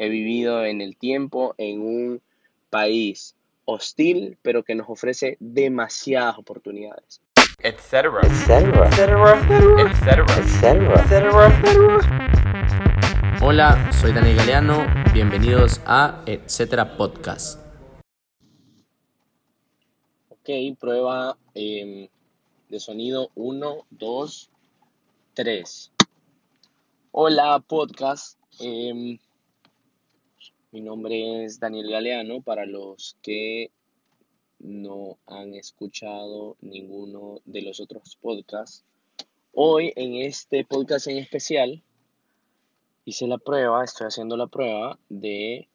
he vivido en el tiempo en un país hostil, pero que nos ofrece demasiadas oportunidades. etcétera, etcétera, etcétera, etcétera, etcétera. Hola, soy Daniel Galeano, bienvenidos a Etcétera Podcast. Ok, prueba em, de sonido 1, 2, 3. Hola, podcast. Em, mi nombre es Daniel Galeano. Para los que no han escuchado ninguno de los otros podcasts, hoy en este podcast en especial hice la prueba, estoy haciendo la prueba de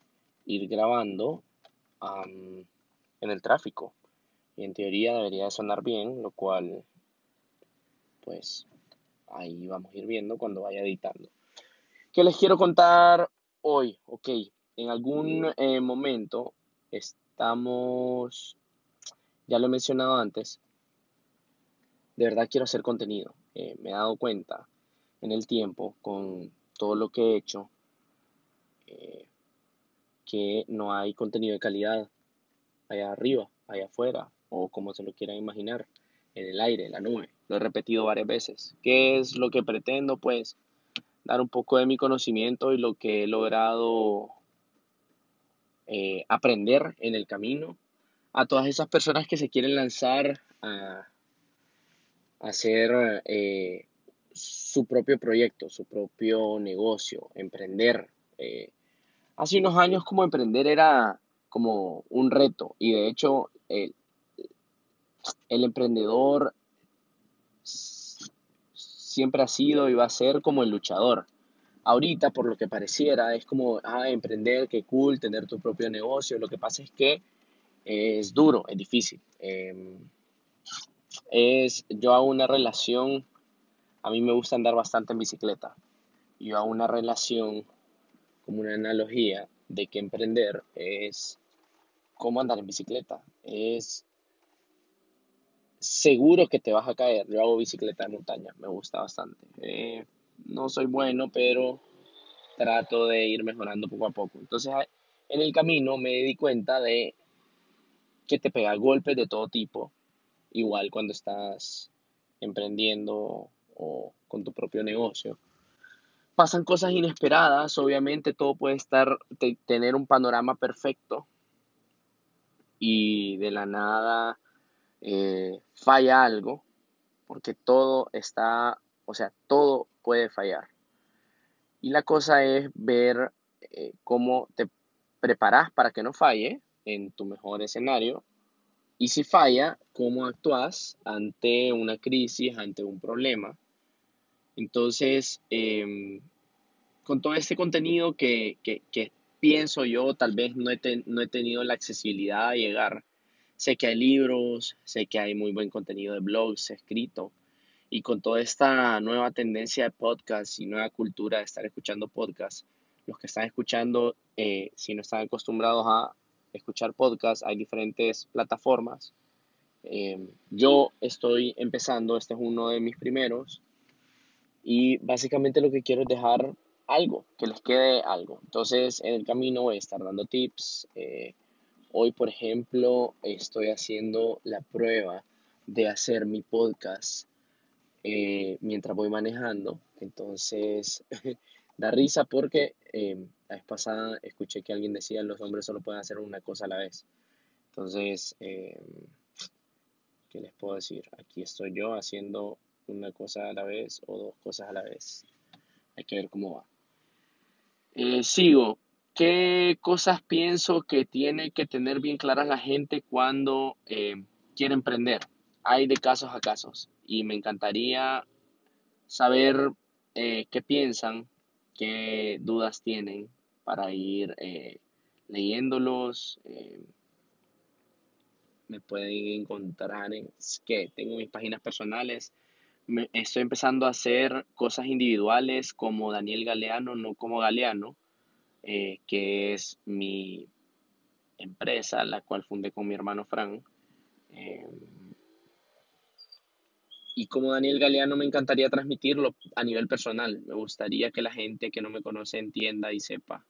ir grabando en el tráfico. Y en teoría debería sonar bien, lo cual, pues, ahí vamos a ir viendo cuando vaya editando. ¿Qué les quiero contar hoy? Ok, en algún eh, momento estamos, ya lo he mencionado antes, de verdad quiero hacer contenido. Eh, me he dado cuenta en el tiempo con todo lo que he hecho eh, que no hay contenido de calidad allá arriba, allá afuera, o como se lo quieran imaginar, en el aire, en la nube. Lo he repetido varias veces. ¿Qué es lo que pretendo? Pues dar un poco de mi conocimiento y lo que he logrado eh, aprender en el camino a todas esas personas que se quieren lanzar a, hacer eh, su propio proyecto, su propio negocio, emprender. Eh, hace unos años como emprender era como un reto y de hecho el, el emprendedor siempre ha sido y va a ser como el luchador. Ahorita, por lo que pareciera, es como, ah, emprender, qué cool, tener tu propio negocio. Lo que pasa es que es duro, es difícil. Eh, es, yo hago una relación, a mí me gusta andar bastante en bicicleta. Yo hago una relación, como una analogía, de que emprender es como andar en bicicleta. Es seguro que te vas a caer. Yo hago bicicleta de montaña, me gusta bastante. Eh, no soy bueno, pero trato de ir mejorando poco a poco. Entonces, en el camino me di cuenta de que te pega golpes de todo tipo, igual cuando estás emprendiendo o con tu propio negocio. Pasan cosas inesperadas, obviamente todo puede estar, te- tener un panorama perfecto y de la nada eh, falla algo, porque todo está, o sea, todo puede fallar. Y la cosa es ver eh, cómo te preparas para que no falle en tu mejor escenario. Y si falla, cómo actúas ante una crisis, ante un problema. Entonces, em, con todo este contenido que, que- pienso yo, tal vez no he, no he tenido la accesibilidad a llegar. Sé que hay libros, sé que hay muy buen contenido de blogs escrito. Y con toda esta nueva tendencia de podcast y nueva cultura de estar escuchando podcast, los que están escuchando, eh, si no están acostumbrados a escuchar podcast, hay diferentes plataformas. Eh, yo estoy empezando, este es uno de mis primeros, y básicamente lo que quiero es dejar algo, que les quede algo. Entonces, en el camino voy a estar dando tips. eh, hoy, por ejemplo, estoy haciendo la prueba de hacer mi podcast eh, mientras voy manejando. Entonces, da risa porque eh, la vez pasada escuché que alguien decía los hombres solo pueden hacer una cosa a la vez. Entonces, eh, ¿qué les puedo decir? Aquí estoy yo haciendo una cosa a la vez o dos cosas a la vez. Hay que ver cómo va. Eh, sigo. ¿Qué cosas pienso que tiene que tener bien claras la gente cuando eh, quiere emprender? Hay de casos a casos y me encantaría saber eh, qué piensan, qué dudas tienen para ir eh, leyéndolos. eh, me pueden encontrar en que tengo mis páginas personales. Me- estoy empezando a hacer cosas individuales como Daniel Galeano, no como Galeano, que es mi empresa, la cual fundé con mi hermano Fran. Y como Daniel Galeano me encantaría transmitirlo a nivel personal. Me gustaría que la gente que no me conoce entienda y sepa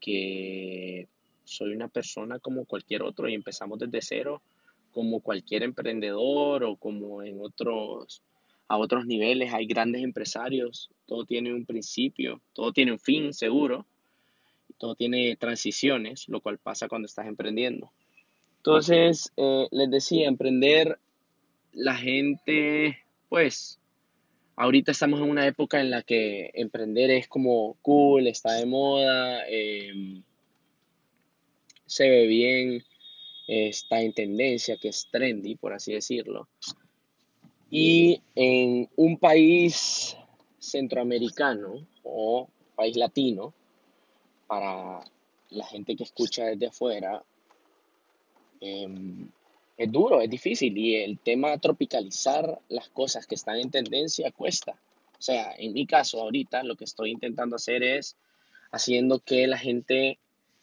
que soy una persona como cualquier otro y empezamos desde cero como cualquier emprendedor o como en otros a otros niveles hay grandes empresarios, todo tiene un principio, todo tiene un fin seguro, todo tiene transiciones, lo cual pasa cuando estás emprendiendo. Entonces, eh, les decía, emprender, la gente, pues, ahorita estamos en una época en la que emprender es como cool, está de moda, em, se ve bien, está en tendencia, que es trendy, por así decirlo. Y en un país centroamericano o país latino, para la gente que escucha desde afuera, Em, es duro, es difícil y el tema tropicalizar las cosas que están en tendencia cuesta. O sea, en mi caso ahorita lo que estoy intentando hacer es haciendo que la gente,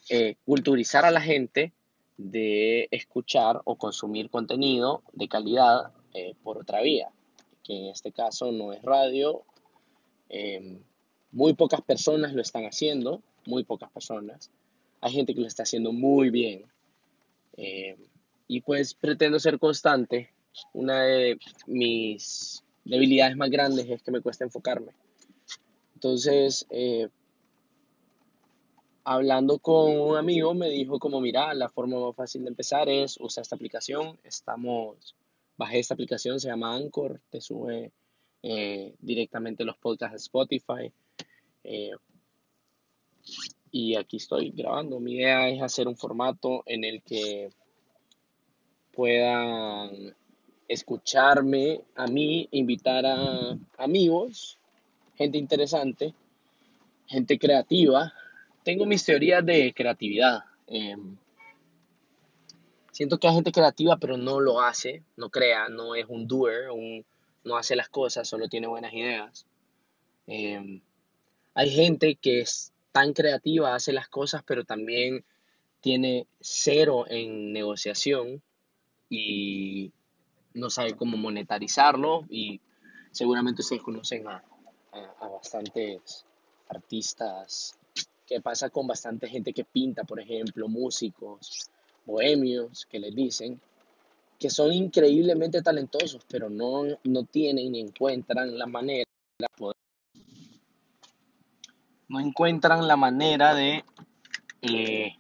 eh, culturizar a la gente de escuchar o consumir contenido de calidad eh, por otra vía, que en este caso no es radio. Em, muy pocas personas lo están haciendo, muy pocas personas. Hay gente que lo está haciendo muy bien, eh, y pues pretendo ser constante. Una de mis debilidades más grandes es que me cuesta enfocarme. Entonces, eh, hablando con un amigo, me dijo como, mira, la forma más fácil de empezar es usar esta aplicación. Estamos, bajé esta aplicación, se llama Anchor, te sube eh, directamente los podcasts de Spotify. Y aquí estoy grabando. Mi idea es hacer un formato en el que puedan escucharme a mí, invitar a amigos, gente interesante, gente creativa. Tengo mis teorías de creatividad. Em, siento que hay gente creativa, pero no lo hace, no crea, no es un doer, no hace las cosas, solo tiene buenas ideas. Em, hay gente que es tan creativa, hace las cosas, pero también tiene cero en negociación y no sabe cómo monetarizarlo y seguramente ustedes conocen a, a, bastantes artistas. ¿Qué pasa con bastante gente que pinta, por ejemplo, músicos, bohemios, que les dicen, que son increíblemente talentosos, pero no, no tienen ni encuentran la manera de poder no encuentran la manera de eh,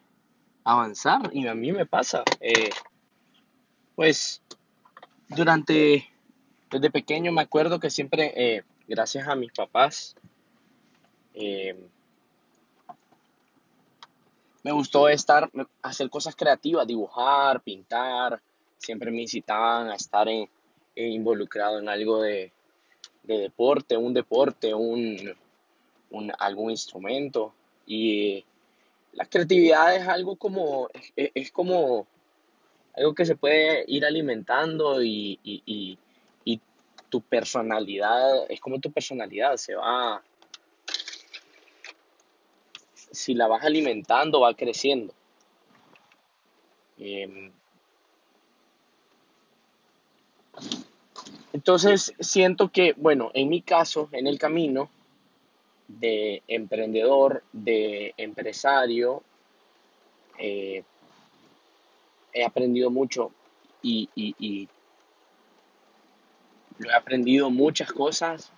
avanzar. Y a mí me pasa. Eh, pues durante, desde pequeño me acuerdo que siempre, eh, gracias a mis papás, me gustó estar, hacer cosas creativas, dibujar, pintar. Siempre me incitaban a estar involucrado en algo de, de deporte, un deporte, un, algún instrumento. Y la creatividad es algo como, es, como algo que se puede ir alimentando y, y, tu personalidad, es como tu personalidad, se va, si la vas alimentando, va creciendo. Em, entonces siento que, bueno, en mi caso, en el camino, de emprendedor, de empresario, eh, he aprendido mucho y, y, lo he aprendido muchas cosas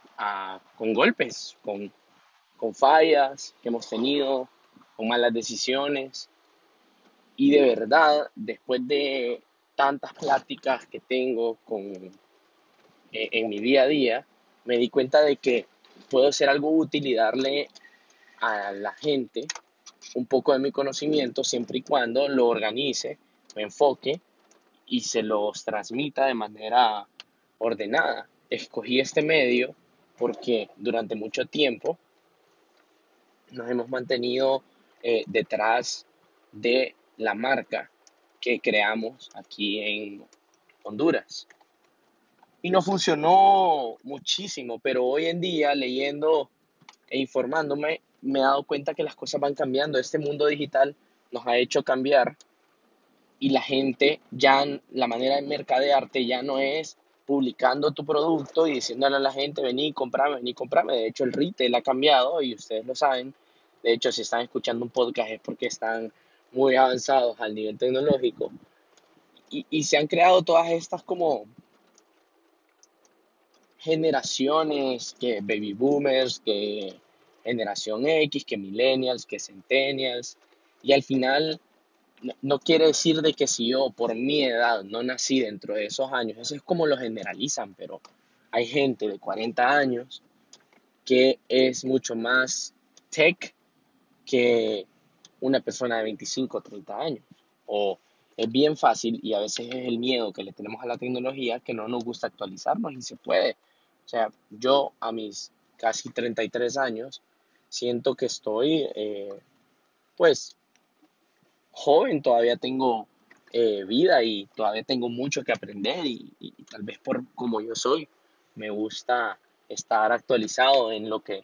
con golpes, con, con fallas que hemos tenido, con malas decisiones. Y de verdad, después de tantas pláticas que tengo con, eh, en mi día a día, me di cuenta de que puedo hacer algo útil y darle a la gente un poco de mi conocimiento siempre y cuando lo organice, enfoque y se los transmita de manera ordenada. Escogí este medio porque durante mucho tiempo nos hemos mantenido eh, detrás de la marca que creamos aquí en Honduras y no funcionó muchísimo, pero hoy en día leyendo e informándome me he dado cuenta que las cosas van cambiando. Este mundo digital nos ha hecho cambiar y la gente ya, la manera de mercadearte ya no es publicando tu producto y diciéndole a la gente, vení, comprame, vení, comprame. De hecho, el retail ha cambiado y ustedes lo saben. De hecho, si están escuchando un podcast es porque están muy avanzados al nivel tecnológico. Y, y se han creado todas estas como generaciones, que baby boomers, que generación X, que millennials, que centennials. Y al final no, quiere decir de que si yo por mi edad no nací dentro de esos años, eso es como lo generalizan, pero hay gente de 40 años que es mucho más tech que una persona de 25 o 30 años. O es bien fácil y a veces es el miedo que le tenemos a la tecnología que no nos gusta actualizarnos y se puede. O sea, yo a mis casi 33 años siento que estoy, eh, pues, joven, todavía tengo eh, vida y todavía tengo mucho que aprender y, tal vez por como yo soy, me gusta estar actualizado en lo que,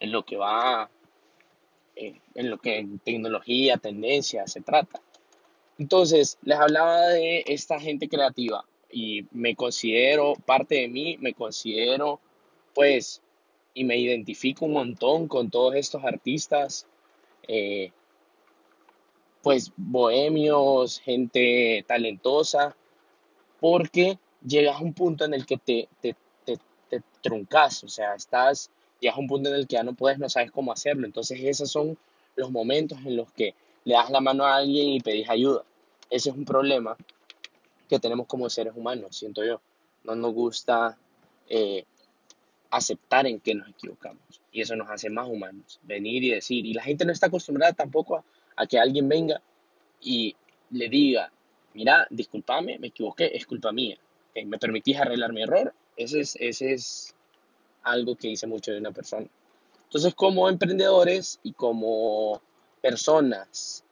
en lo que va, eh, en lo que en tecnología, tendencia se trata. Entonces, les hablaba de esta gente creativa y me considero, parte de mí, me considero, pues, y me identifico un montón con todos estos artistas, eh, pues, bohemios, gente talentosa, porque llegas a un punto en el que te, te, te, te truncas, o sea, estás, llegas a un punto en el que ya no puedes, no sabes cómo hacerlo. Entonces, esos son los momentos en los que le das la mano a alguien y pedís ayuda. Ese es un problema que tenemos como seres humanos, siento yo. No nos gusta eh, aceptar en que nos equivocamos y eso nos hace más humanos, venir y decir. Y la gente no está acostumbrada tampoco a, que alguien venga y le diga, mira, discúlpame, me equivoqué, es culpa mía. ¿Me permitís arreglar mi error? Ese es, ese es algo que dice mucho de una persona. Entonces, como emprendedores y como personas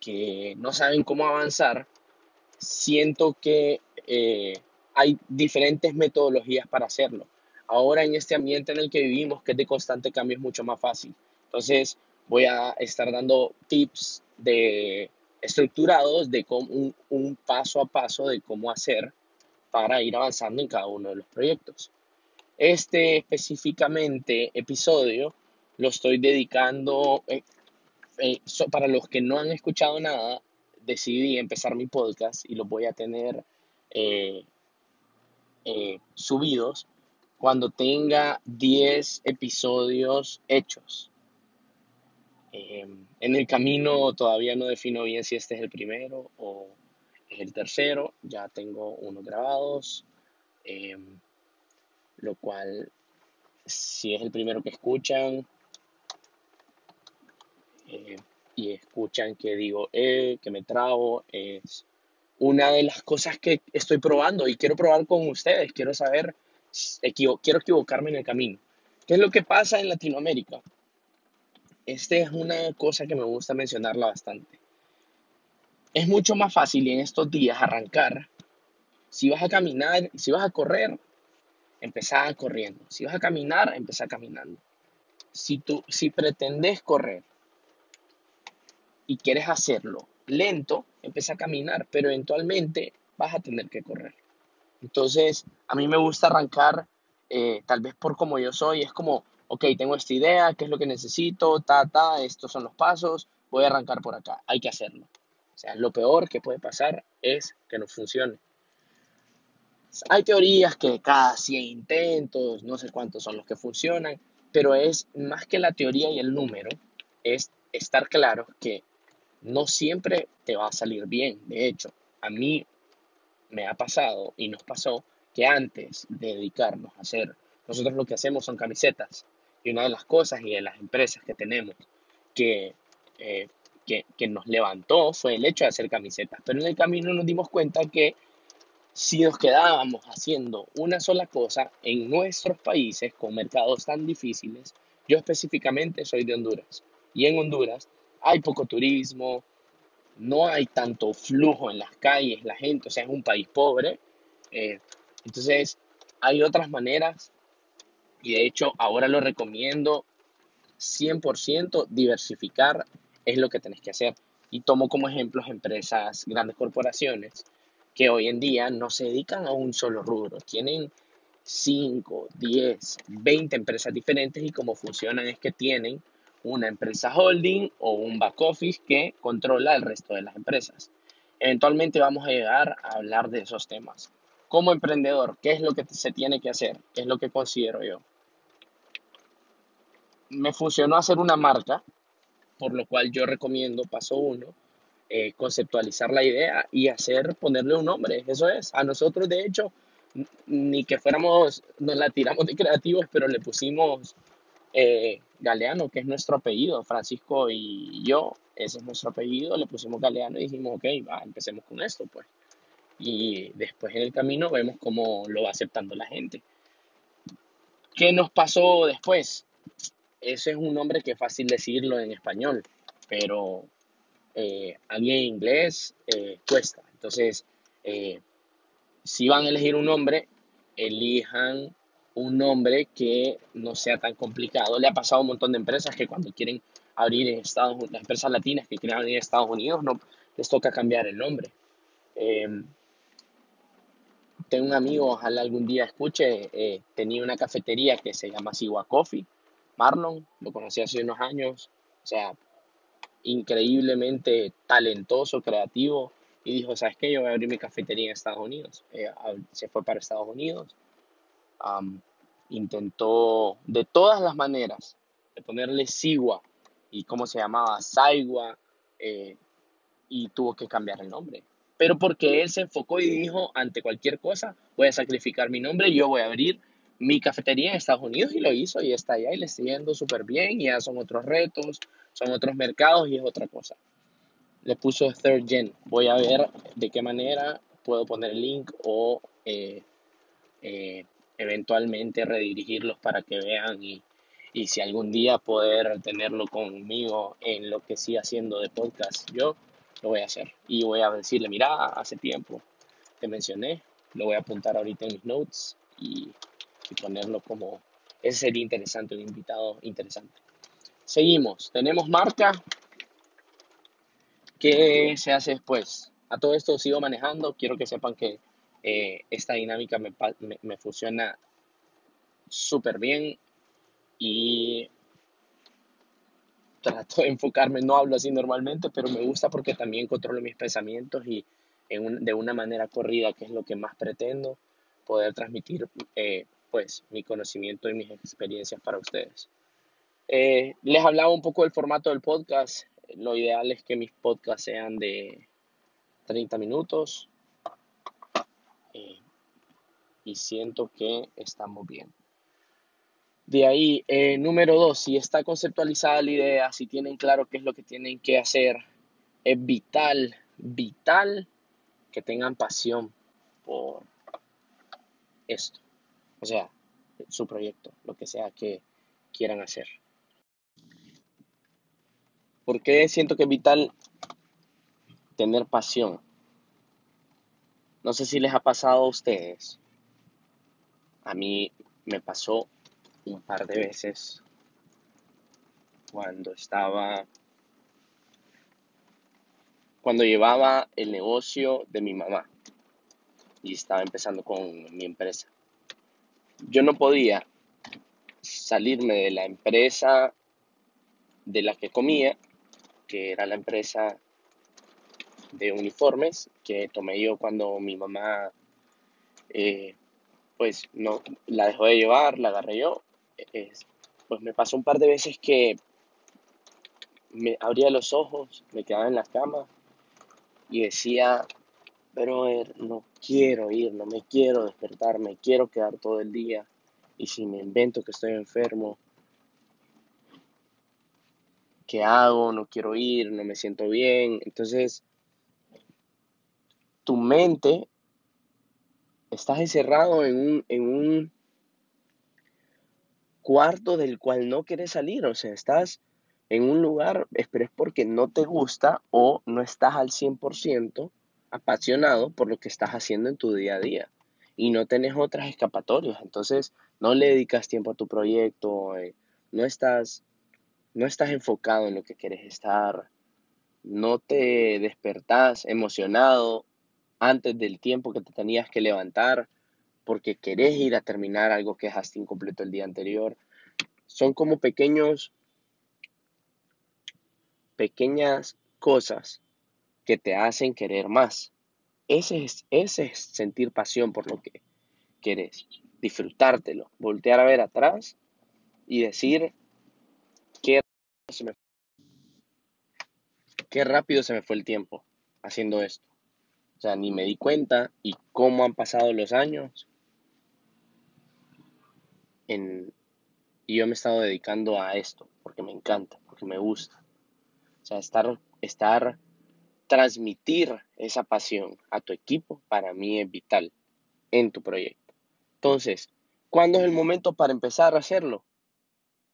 que no saben cómo avanzar, siento que eh, hay diferentes metodologías para hacerlo. Ahora en este ambiente en el que vivimos, que es de constante cambio, es mucho más fácil. Entonces voy a estar dando tips de estructurados de cómo, un, un paso a paso de cómo hacer para ir avanzando en cada uno de los proyectos. Este específicamente episodio lo estoy dedicando, eh, eh, para los que no han escuchado nada, decidí empezar mi podcast y lo voy a tener eh, subidos cuando tenga 10 episodios hechos. Em, en el camino todavía no defino bien si este es el primero o es el tercero. Ya tengo unos grabados, em, lo cual si es el primero que escuchan, eh, y escuchan que digo, eh, que me trago, es una de las cosas que estoy probando y quiero probar con ustedes, quiero saber, quiero equivocarme en el camino. ¿Qué es lo que pasa en Latinoamérica? Esta es una cosa que me gusta mencionarla bastante. Es mucho más fácil en estos días arrancar. Si vas a caminar, si vas a correr, empezar corriendo. Si vas a caminar, empezar caminando. Si, tú, si pretendes correr y quieres hacerlo lento, empieza a caminar, pero eventualmente vas a tener que correr. Entonces, a mí me gusta arrancar, eh, tal vez por como yo soy, es como, ok, tengo esta idea, qué es lo que necesito, ta, ta, estos son los pasos, voy a arrancar por acá, hay que hacerlo. O sea, lo peor que puede pasar es que no funcione. Hay teorías que cada 100 intentos, no sé cuántos son los que funcionan, pero es más que la teoría y el número, es estar claro que no siempre te va a salir bien. De hecho, a mí me ha pasado y nos pasó que antes de dedicarnos a hacer, nosotros lo que hacemos son camisetas. Y una de las cosas y de las empresas que tenemos que, eh, que, que nos levantó fue el hecho de hacer camisetas. Pero en el camino nos dimos cuenta que si nos quedábamos haciendo una sola cosa en nuestros países con mercados tan difíciles, yo específicamente soy de Honduras. Y en Honduras hay poco turismo, no hay tanto flujo en las calles, la gente, o sea, es un país pobre. Eh, entonces, hay otras maneras y de hecho ahora lo recomiendo 100%, diversificar es lo que tenés que hacer. Y tomo como ejemplos empresas, grandes corporaciones, que hoy en día no se dedican a un solo rubro, tienen 5, 10, 20 empresas diferentes y cómo funcionan es que tienen una empresa holding o un back office que controla el resto de las empresas. Eventualmente vamos a llegar a hablar de esos temas. Como emprendedor, ¿qué es lo que se tiene que hacer? ¿Qué es lo que considero yo? Me funcionó hacer una marca, por lo cual yo recomiendo, paso uno, eh, conceptualizar la idea y hacer, ponerle un nombre. Eso es. A nosotros, de hecho, ni que fuéramos, nos la tiramos de creativos, pero le pusimos eh, Galeano, que es nuestro apellido, Francisco y yo, ese es nuestro apellido, le pusimos Galeano y dijimos, ok, va, empecemos con esto, pues. Y después en el camino vemos cómo lo va aceptando la gente. ¿Qué nos pasó después? Ese es un nombre que es fácil decirlo en español, pero eh, alguien en inglés eh, cuesta. Entonces, eh, si van a elegir un nombre, elijan un nombre que no sea tan complicado. Le ha pasado a un montón de empresas que cuando quieren abrir en Estados Unidos, las empresas latinas que quieren abrir en Estados Unidos, no les toca cambiar el nombre. Em, tengo un amigo, ojalá algún día escuche, eh, tenía una cafetería que se llama Sigua Coffee, Marlon, lo conocí hace unos años, o sea, increíblemente talentoso, creativo, y dijo, ¿sabes qué? Yo voy a abrir mi cafetería en Estados Unidos. Eh, se fue para Estados Unidos, intentó de todas las maneras de ponerle Sigua y cómo se llamaba, Saigua, eh, y tuvo que cambiar el nombre. Pero porque él se enfocó y dijo, ante cualquier cosa, voy a sacrificar mi nombre, yo voy a abrir mi cafetería en Estados Unidos y lo hizo y está allá y le está yendo súper bien, ya son otros retos, son otros mercados y es otra cosa. Le puso Third Gen. Voy a ver de qué manera puedo poner el link o eh, eh, eventualmente redirigirlos para que vean y, y si algún día poder tenerlo conmigo en lo que siga haciendo de podcast, yo lo voy a hacer. Y voy a decirle, mira, hace tiempo te mencioné, lo voy a apuntar ahorita en mis notes y, y ponerlo como, ese sería interesante, un invitado interesante. Seguimos, tenemos marca. ¿Qué se hace después? A todo esto sigo manejando, quiero que sepan que eh, esta dinámica me, me, funciona súper bien y trato de enfocarme, no hablo así normalmente, pero me gusta porque también controlo mis pensamientos y en de una manera corrida, que es lo que más pretendo, poder transmitir eh, pues mi conocimiento y mis experiencias para ustedes. Eh, les hablaba un poco del formato del podcast. Lo ideal es que mis podcasts sean de 30 minutos, y siento que estamos bien. De ahí, eh, número dos, si está conceptualizada la idea, si tienen claro qué es lo que tienen que hacer, es vital, vital que tengan pasión por esto. O sea, su proyecto, lo que sea que quieran hacer. ¿Por qué siento que es vital tener pasión? No sé si les ha pasado a ustedes a mí me pasó un par de veces cuando estaba, cuando llevaba el negocio de mi mamá y estaba empezando con mi empresa. Yo no podía salirme de la empresa de la que comía, que era la empresa de uniformes que tomé yo cuando mi mamá eh, pues no la dejó de llevar, la agarré yo. pues me pasó un par de veces que me abría los ojos, me quedaba en la cama y decía, pero no quiero ir, no me quiero despertar, me quiero quedar todo el día. Y si me invento que estoy enfermo, ¿qué hago? No quiero ir, no me siento bien. Entonces, tu mente estás encerrado en un, en un cuarto del cual no quieres salir, o sea, estás en un lugar, pero es porque no te gusta o no estás al 100% apasionado por lo que estás haciendo en tu día a día y no tenés otras escapatorias, entonces no le dedicas tiempo a tu proyecto, eh, no estás no estás enfocado en lo que quieres estar, no te despertás emocionado antes del tiempo que te tenías que levantar porque querés ir a terminar algo que dejaste incompleto el día anterior. Son como pequeños pequeñas cosas que te hacen querer más. Ese es, ese es sentir pasión por lo que quieres, disfrutártelo, voltear a ver atrás y decir qué se me qué rápido se me fue el tiempo haciendo esto. O sea, ni me di cuenta y cómo han pasado los años. En, y yo me he estado dedicando a esto porque me encanta, porque me gusta. O sea, estar, estar, transmitir esa pasión a tu equipo para mí es vital en tu proyecto. Entonces, ¿cuándo es el momento para empezar a hacerlo?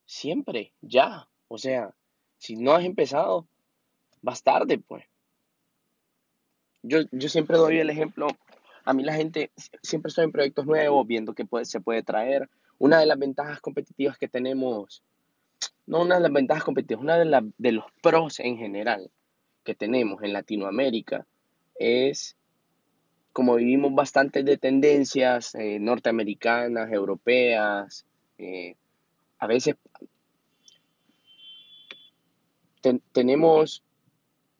Siempre, ya. O sea, si no has empezado, vas tarde, pues. Yo, yo siempre doy el ejemplo, a mí la gente, siempre estoy en proyectos nuevos, viendo qué puede, se puede traer. Una de las ventajas competitivas que tenemos, no una de las ventajas competitivas, una de, de los pros en general que tenemos en Latinoamérica es como vivimos bastante de tendencias eh, norteamericanas, europeas, eh, a veces tenemos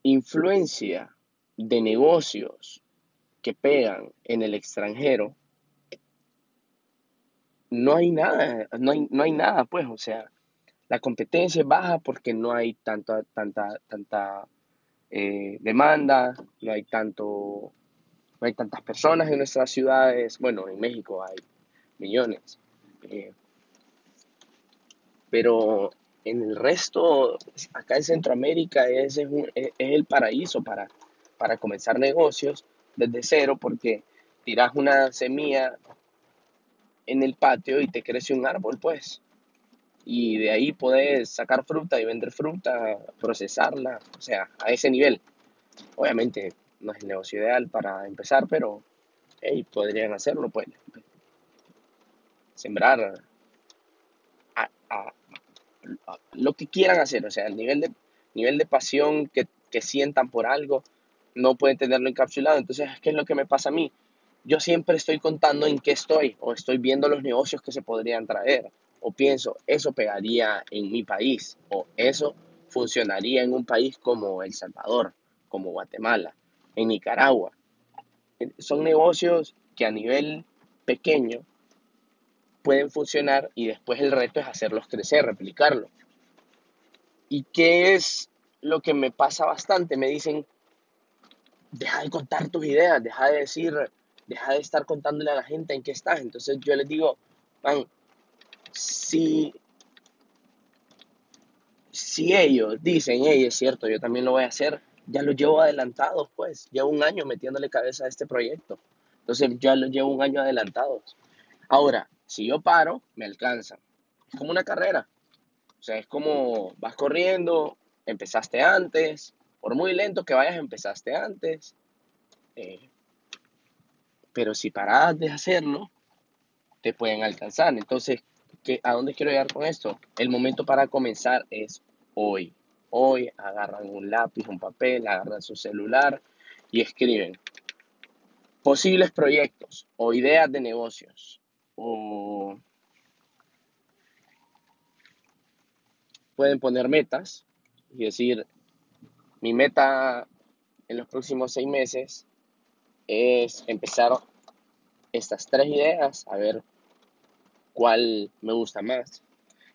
influencia de negocios que pegan en el extranjero, no hay nada, no hay, no hay nada, pues, o sea, la competencia es baja porque no hay tanta, tanta, tanta eh, demanda, no hay tanto, no hay tantas personas en nuestras ciudades, bueno, en México hay millones, eh, pero en el resto, acá en Centroamérica, es, es, el paraíso para, para comenzar negocios desde cero porque tiras una semilla en el patio y te crece un árbol, pues. Y de ahí puedes sacar fruta y vender fruta, procesarla, o sea, a ese nivel. Obviamente no es el negocio ideal para empezar, pero hey, podrían hacerlo, pues. Sembrar lo que quieran hacer, o sea, el nivel de, nivel de pasión que, que sientan por algo, no pueden tenerlo encapsulado. Entonces, ¿qué es lo que me pasa a mí? Yo siempre estoy contando en qué estoy, o estoy viendo los negocios que se podrían traer, o pienso, eso pegaría en mi país, o eso funcionaría en un país como El Salvador, como Guatemala, en Nicaragua. Son negocios que a nivel pequeño pueden funcionar y después el reto es hacerlos crecer, replicarlo. ¿Y qué es lo que me pasa bastante? Me dicen, deja de contar tus ideas, deja de decir, deja de estar contándole a la gente en qué estás. Entonces yo les digo, man, si, si ellos dicen, hey, es cierto, yo también lo voy a hacer, ya lo llevo adelantados, pues, llevo un año metiéndole cabeza a este proyecto. Entonces ya lo llevo un año adelantados. Ahora, si yo paro, me alcanzan. Es como una carrera. O sea, es como vas corriendo, empezaste antes, por muy lento que vayas, empezaste antes. Eh, pero si paras de hacerlo, te pueden alcanzar. Entonces, ¿qué, ¿a dónde quiero llegar con esto? El momento para comenzar es hoy. Hoy agarran un lápiz, un papel, agarran su celular y escriben posibles proyectos o ideas de negocios o pueden poner metas y decir, mi meta en los próximos seis meses es empezar estas tres ideas, a ver cuál me gusta más.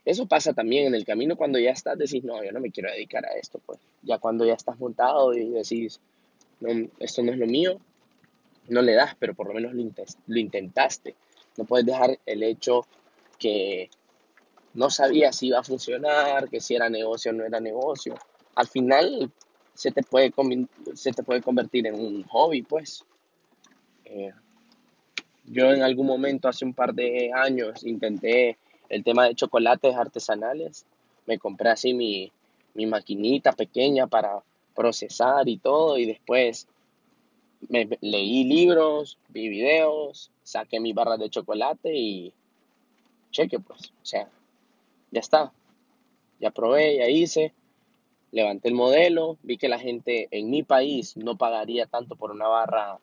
Eso pasa también en el camino cuando ya estás, decís, no, yo no me quiero dedicar a esto, pues. Ya cuando ya estás montado y decís, no, esto no es lo mío, no le das, pero por lo menos lo intentaste. No puedes dejar el hecho que no sabía si iba a funcionar, que si era negocio o no era negocio. Al final se te puede, se te puede convertir en un hobby, pues. Eh, yo en algún momento, hace un par de años, intenté el tema de chocolates artesanales. Me compré así mi, mi maquinita pequeña para procesar y todo y después me leí libros, vi videos, saqué mi barra de chocolate y cheque pues, o sea, ya está. Ya probé, ya hice, levanté el modelo, vi que la gente en mi país no pagaría tanto por una barra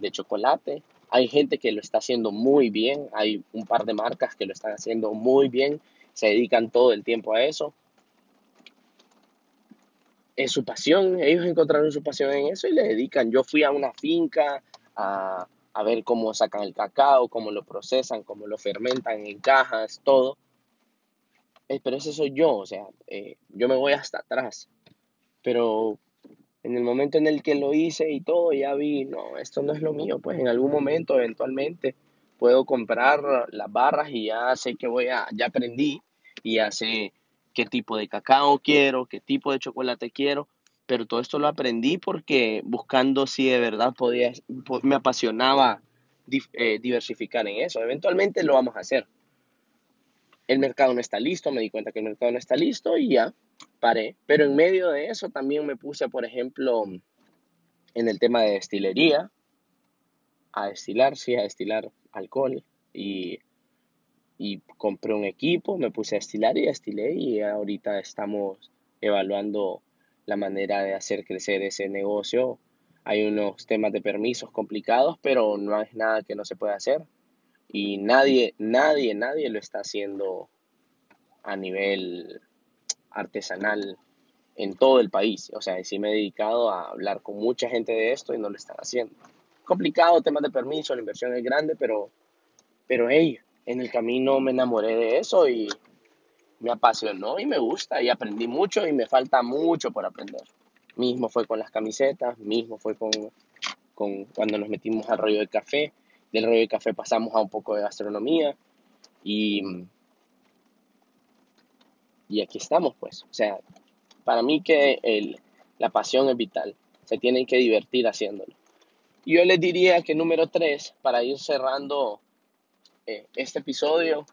de chocolate. Hay gente que lo está haciendo muy bien, hay un par de marcas que lo están haciendo muy bien, se dedican todo el tiempo a eso. es su pasión, ellos encontraron su pasión en eso y le dedican. Yo fui a una finca a, a ver cómo sacan el cacao, cómo lo procesan, cómo lo fermentan en cajas, todo. Eh, pero ese soy yo, o sea, eh, yo me voy hasta atrás. Pero en el momento en el que lo hice y todo, ya vi, no, esto no es lo mío, pues en algún momento, eventualmente, puedo comprar las barras y ya sé que voy a, ya aprendí y ya sé qué tipo de cacao quiero, qué tipo de chocolate quiero, pero todo esto lo aprendí porque buscando si de verdad podía, me apasionaba eh, diversificar en eso. Eventualmente lo vamos a hacer. El mercado no está listo, me di cuenta que el mercado no está listo y ya paré. Pero en medio de eso también me puse, por ejemplo, en el tema de destilería, a destilar, sí, a destilar alcohol y y compré un equipo, me puse a estilar y estilé y ahorita estamos evaluando la manera de hacer crecer ese negocio. Hay unos temas de permisos complicados, pero no es nada que no se pueda hacer. Y nadie, nadie, nadie lo está haciendo a nivel artesanal en todo el país. O sea, sí me he dedicado a hablar con mucha gente de esto y no lo están haciendo. Complicado, temas de permiso, la inversión es grande, pero, pero hey, en el camino me enamoré de eso y me apasionó y me gusta y aprendí mucho y me falta mucho por aprender. Mismo fue con las camisetas, mismo fue con, con cuando nos metimos al rollo de café. Del rollo de café pasamos a un poco de gastronomía y, y aquí estamos pues. O sea, para mí que el, la pasión es vital. Se tienen que divertir haciéndolo. Yo les diría que número tres, para ir cerrando eh, este episodio,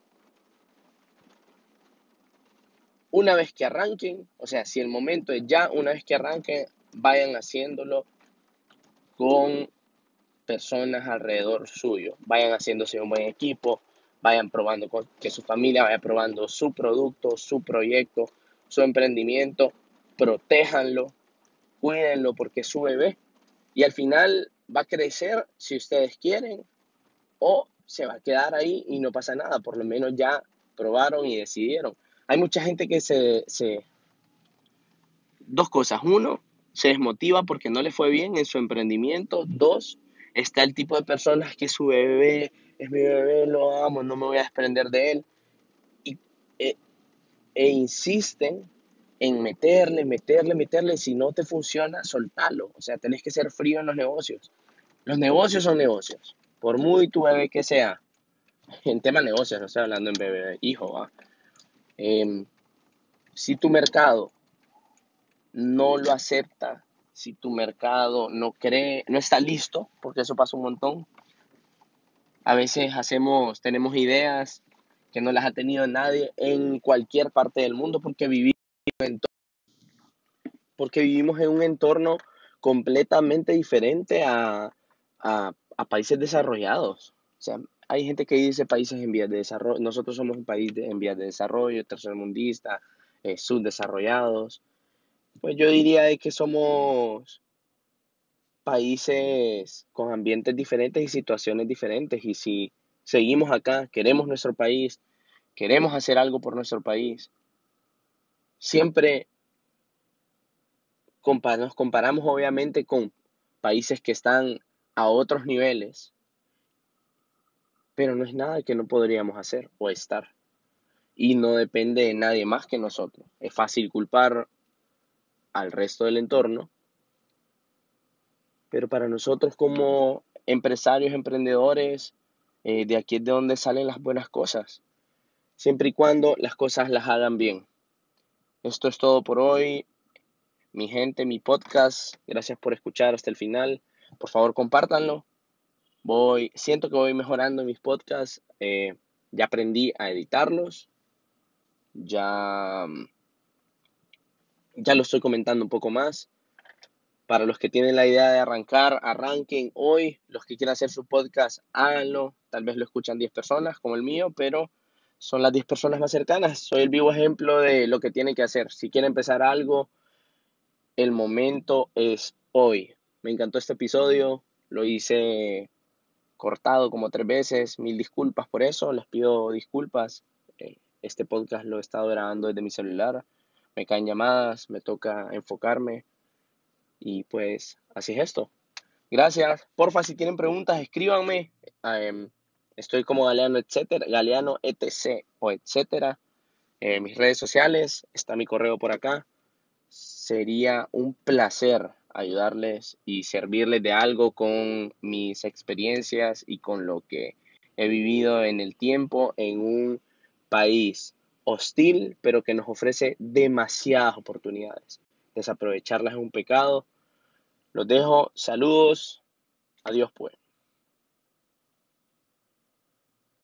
una vez que arranquen, o sea, si el momento es ya, una vez que arranquen, vayan haciéndolo con personas alrededor suyo. Vayan haciéndose un buen equipo, vayan probando que su familia vaya probando su producto, su proyecto, su emprendimiento, protéjanlo, cuídenlo porque es su bebé y al final va a crecer si ustedes quieren o se va a quedar ahí y no pasa nada, por lo menos ya probaron y decidieron. Hay mucha gente que se, se... Dos cosas. Uno, se desmotiva porque no le fue bien en su emprendimiento. Dos, está el tipo de personas que su bebé es mi bebé, lo amo, no me voy a desprender de él. Y, e, e insisten en meterle, meterle, meterle. Si no te funciona, soltalo. O sea, tenés que ser frío en los negocios. Los negocios son negocios por muy tu bebé que sea, en tema negocios, no estoy hablando en bebé, hijo, em, si tu mercado no lo acepta, si tu mercado no cree, no está listo, porque eso pasa un montón. A veces hacemos, tenemos ideas que no las ha tenido nadie en cualquier parte del mundo porque vivimos en, un entorno completamente diferente a, a países desarrollados. O sea, hay gente que dice países en vías de desarrollo. Nosotros somos un país en vías de desarrollo, tercermundista, eh, subdesarrollados. Pues yo diría de que somos países con ambientes diferentes y situaciones diferentes. Y si seguimos acá, queremos nuestro país, queremos hacer algo por nuestro país, siempre nos comparamos obviamente con países que están a otros niveles, pero no es nada que no podríamos hacer o estar. Y no depende de nadie más que nosotros. Es fácil culpar al resto del entorno, pero para nosotros como empresarios, emprendedores, eh, de aquí es de donde salen las buenas cosas, siempre y cuando las cosas las hagan bien. Esto es todo por hoy, mi gente, mi podcast. Gracias por escuchar hasta el final. Por favor, compártanlo. Voy, siento que voy mejorando mis podcasts. Eh, ya aprendí a editarlos. Ya, ya lo estoy comentando un poco más. Para los que tienen la idea de arrancar, arranquen hoy. Los que quieran hacer su podcast, háganlo. Tal vez lo escuchan 10 personas como el mío, pero son las 10 personas más cercanas. Soy el vivo ejemplo de lo que tienen que hacer. Si quieren empezar algo, el momento es hoy. Me encantó este episodio, lo hice cortado como tres veces, mil disculpas por eso, les pido disculpas. Eh, este podcast lo he estado grabando desde mi celular, me caen llamadas, me toca enfocarme y pues así es esto. Gracias. Porfa, si tienen preguntas, escríbanme. Em, estoy como Galeano, etcétera, Galeano, etc. o etcétera. En mis redes sociales, está mi correo por acá. Sería un placer ayudarles y servirles de algo con mis experiencias y con lo que he vivido en el tiempo en un país hostil, pero que nos ofrece demasiadas oportunidades. Desaprovecharlas es un pecado. Los dejo, saludos, adiós pues.